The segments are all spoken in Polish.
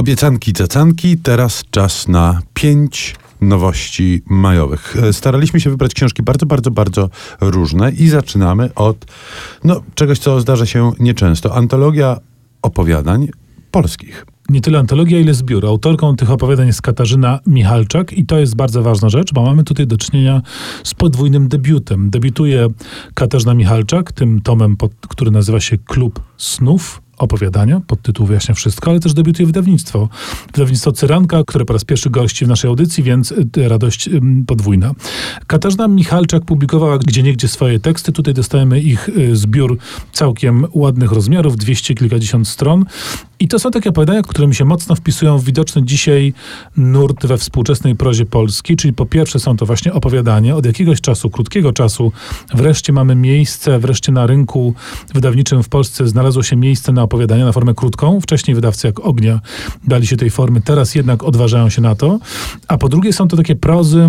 Obiecanki, cacanki, teraz czas na pięć nowości majowych. E, staraliśmy się wybrać książki bardzo, bardzo, bardzo różne i zaczynamy od no, czegoś, co zdarza się nieczęsto. Antologia opowiadań polskich nie tyle antologia, ile zbiór. Autorką tych opowiadań jest Katarzyna Michalczak i to jest bardzo ważna rzecz, bo mamy tutaj do czynienia z podwójnym debiutem. Debiutuje Katarzyna Michalczak tym tomem, pod, który nazywa się Klub Snów opowiadania, pod tytuł wyjaśnia wszystko, ale też debiutuje wydawnictwo. Wydawnictwo Cyranka, które po raz pierwszy gości w naszej audycji, więc y, radość podwójna. Katarzyna Michalczak publikowała gdzie niegdzie swoje teksty. Tutaj dostajemy ich y, zbiór całkiem ładnych rozmiarów, dwieście kilkadziesiąt stron. I to są takie opowiadania, które mi się mocno wpisują w widoczny dzisiaj nurt we współczesnej prozie polskiej, czyli po pierwsze są to właśnie opowiadania. Od jakiegoś czasu, krótkiego czasu, wreszcie mamy miejsce, wreszcie na rynku wydawniczym w Polsce znalazło się miejsce na opowiadania na formę krótką. Wcześniej wydawcy jak Ognia dali się tej formy, teraz jednak odważają się na to. A po drugie są to takie prozy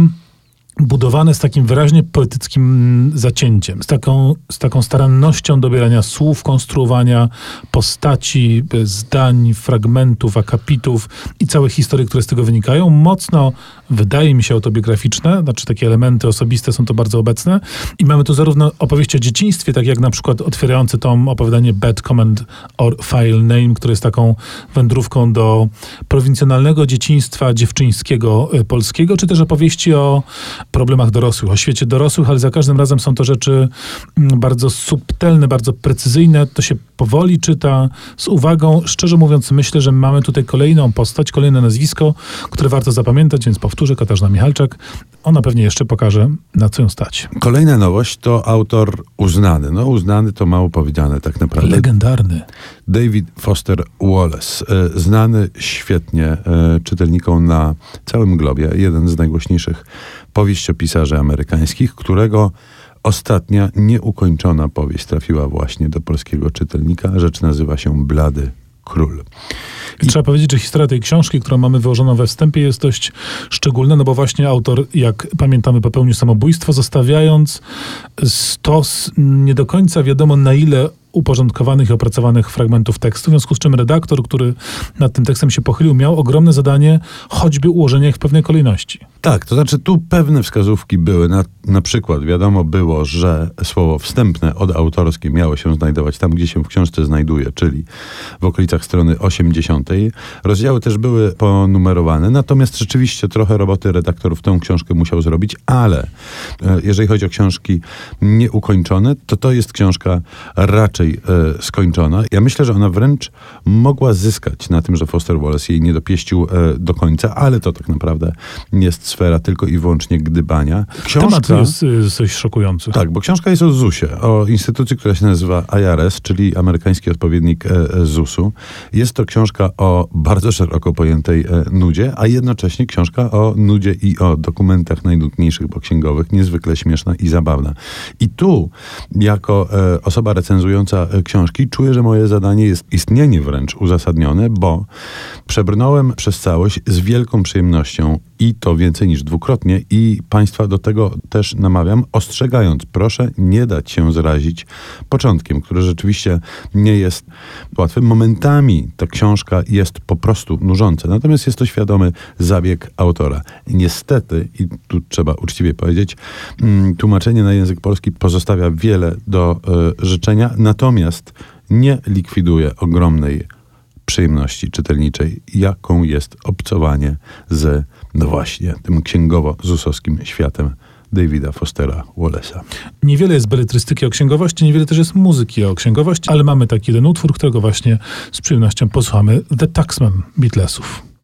budowane z takim wyraźnie poetyckim zacięciem, z taką, z taką starannością dobierania słów, konstruowania postaci, zdań, fragmentów, akapitów i całe historie, które z tego wynikają. Mocno, wydaje mi się, autobiograficzne, znaczy takie elementy osobiste są to bardzo obecne. I mamy tu zarówno opowieści o dzieciństwie, tak jak na przykład otwierający tom opowiadanie Bad Command or File Name, które jest taką wędrówką do prowincjonalnego dzieciństwa dziewczyńskiego e, polskiego, czy też opowieści o problemach dorosłych, o świecie dorosłych, ale za każdym razem są to rzeczy mm, bardzo subtelne, bardzo precyzyjne. To się powoli czyta, z uwagą. Szczerze mówiąc, myślę, że mamy tutaj kolejną postać, kolejne nazwisko, które warto zapamiętać, więc powtórzę, Katarzyna Michalczak. Ona pewnie jeszcze pokaże, na co ją stać. Kolejna nowość to autor uznany. No uznany to mało powiedziane tak naprawdę. Legendarny. David Foster Wallace. E, znany świetnie e, czytelnikom na całym globie. Jeden z najgłośniejszych powieściopisarzy amerykańskich, którego ostatnia nieukończona powieść trafiła właśnie do polskiego czytelnika. Rzecz nazywa się Blady Król. I trzeba powiedzieć, że historia tej książki, którą mamy wyłożoną we wstępie, jest dość szczególna, no bo właśnie autor, jak pamiętamy, popełnił samobójstwo, zostawiając stos nie do końca wiadomo na ile uporządkowanych i opracowanych fragmentów tekstu, w związku z czym redaktor, który nad tym tekstem się pochylił, miał ogromne zadanie choćby ułożenia ich w pewnej kolejności. Tak, to znaczy tu pewne wskazówki były. Na, na przykład wiadomo było, że słowo wstępne od autorskie miało się znajdować tam, gdzie się w książce znajduje, czyli w okolicach strony 80. Rozdziały też były ponumerowane, natomiast rzeczywiście trochę roboty redaktor w tę książkę musiał zrobić, ale e, jeżeli chodzi o książki nieukończone, to to jest książka raczej e, skończona. Ja myślę, że ona wręcz mogła zyskać na tym, że Foster Wallace jej nie dopieścił e, do końca, ale to tak naprawdę jest sfera tylko i wyłącznie gdybania. Książka, Temat jest y, coś szokujący. Tak, bo książka jest o ZUS-ie, o instytucji, która się nazywa IRS, czyli amerykański odpowiednik e, e ZUS-u. Jest to książka o bardzo szeroko pojętej e, nudzie, a jednocześnie książka o nudzie i o dokumentach najnudniejszych, bo księgowych, niezwykle śmieszna i zabawna. I tu, jako e, osoba recenzująca E, książki, czuję, że moje zadanie jest istnienie wręcz uzasadnione, bo przebrnąłem przez całość z wielką przyjemnością i to więcej niż dwukrotnie i Państwa do tego też namawiam, ostrzegając, proszę nie dać się zrazić początkiem, który rzeczywiście nie jest łatwy. Momentami ta książka jest po prostu nużąca, natomiast jest to świadomy zabieg autora. Niestety, i tu trzeba uczciwie powiedzieć, mm, tłumaczenie na język polski pozostawia wiele do y, życzenia, natomiast nie likwiduje ogromnej przyjemności czytelniczej, jaką jest obcowanie z, no właśnie, tym księgowo-zusowskim światem Davida Fostera Wallace'a. Niewiele jest beletrystyki o księgowości, niewiele też jest muzyki o księgowości, ale mamy taki jeden utwór, którego właśnie z przyjemnością posłuchamy, The Taxman Beatlesów.